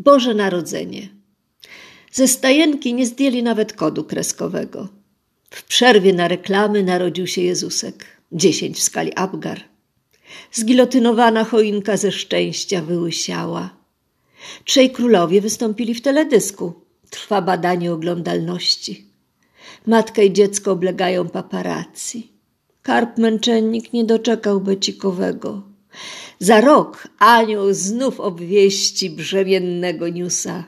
Boże Narodzenie. Ze stajenki nie zdjęli nawet kodu kreskowego. W przerwie na reklamy narodził się Jezusek, dziesięć w skali Abgar. Zgilotynowana choinka ze szczęścia wyłysiała. Trzej królowie wystąpili w teledysku. Trwa badanie oglądalności. Matka i dziecko oblegają paparazzi. Karp męczennik nie doczekał becikowego. Za rok anioł znów obwieści brzemiennego newsa.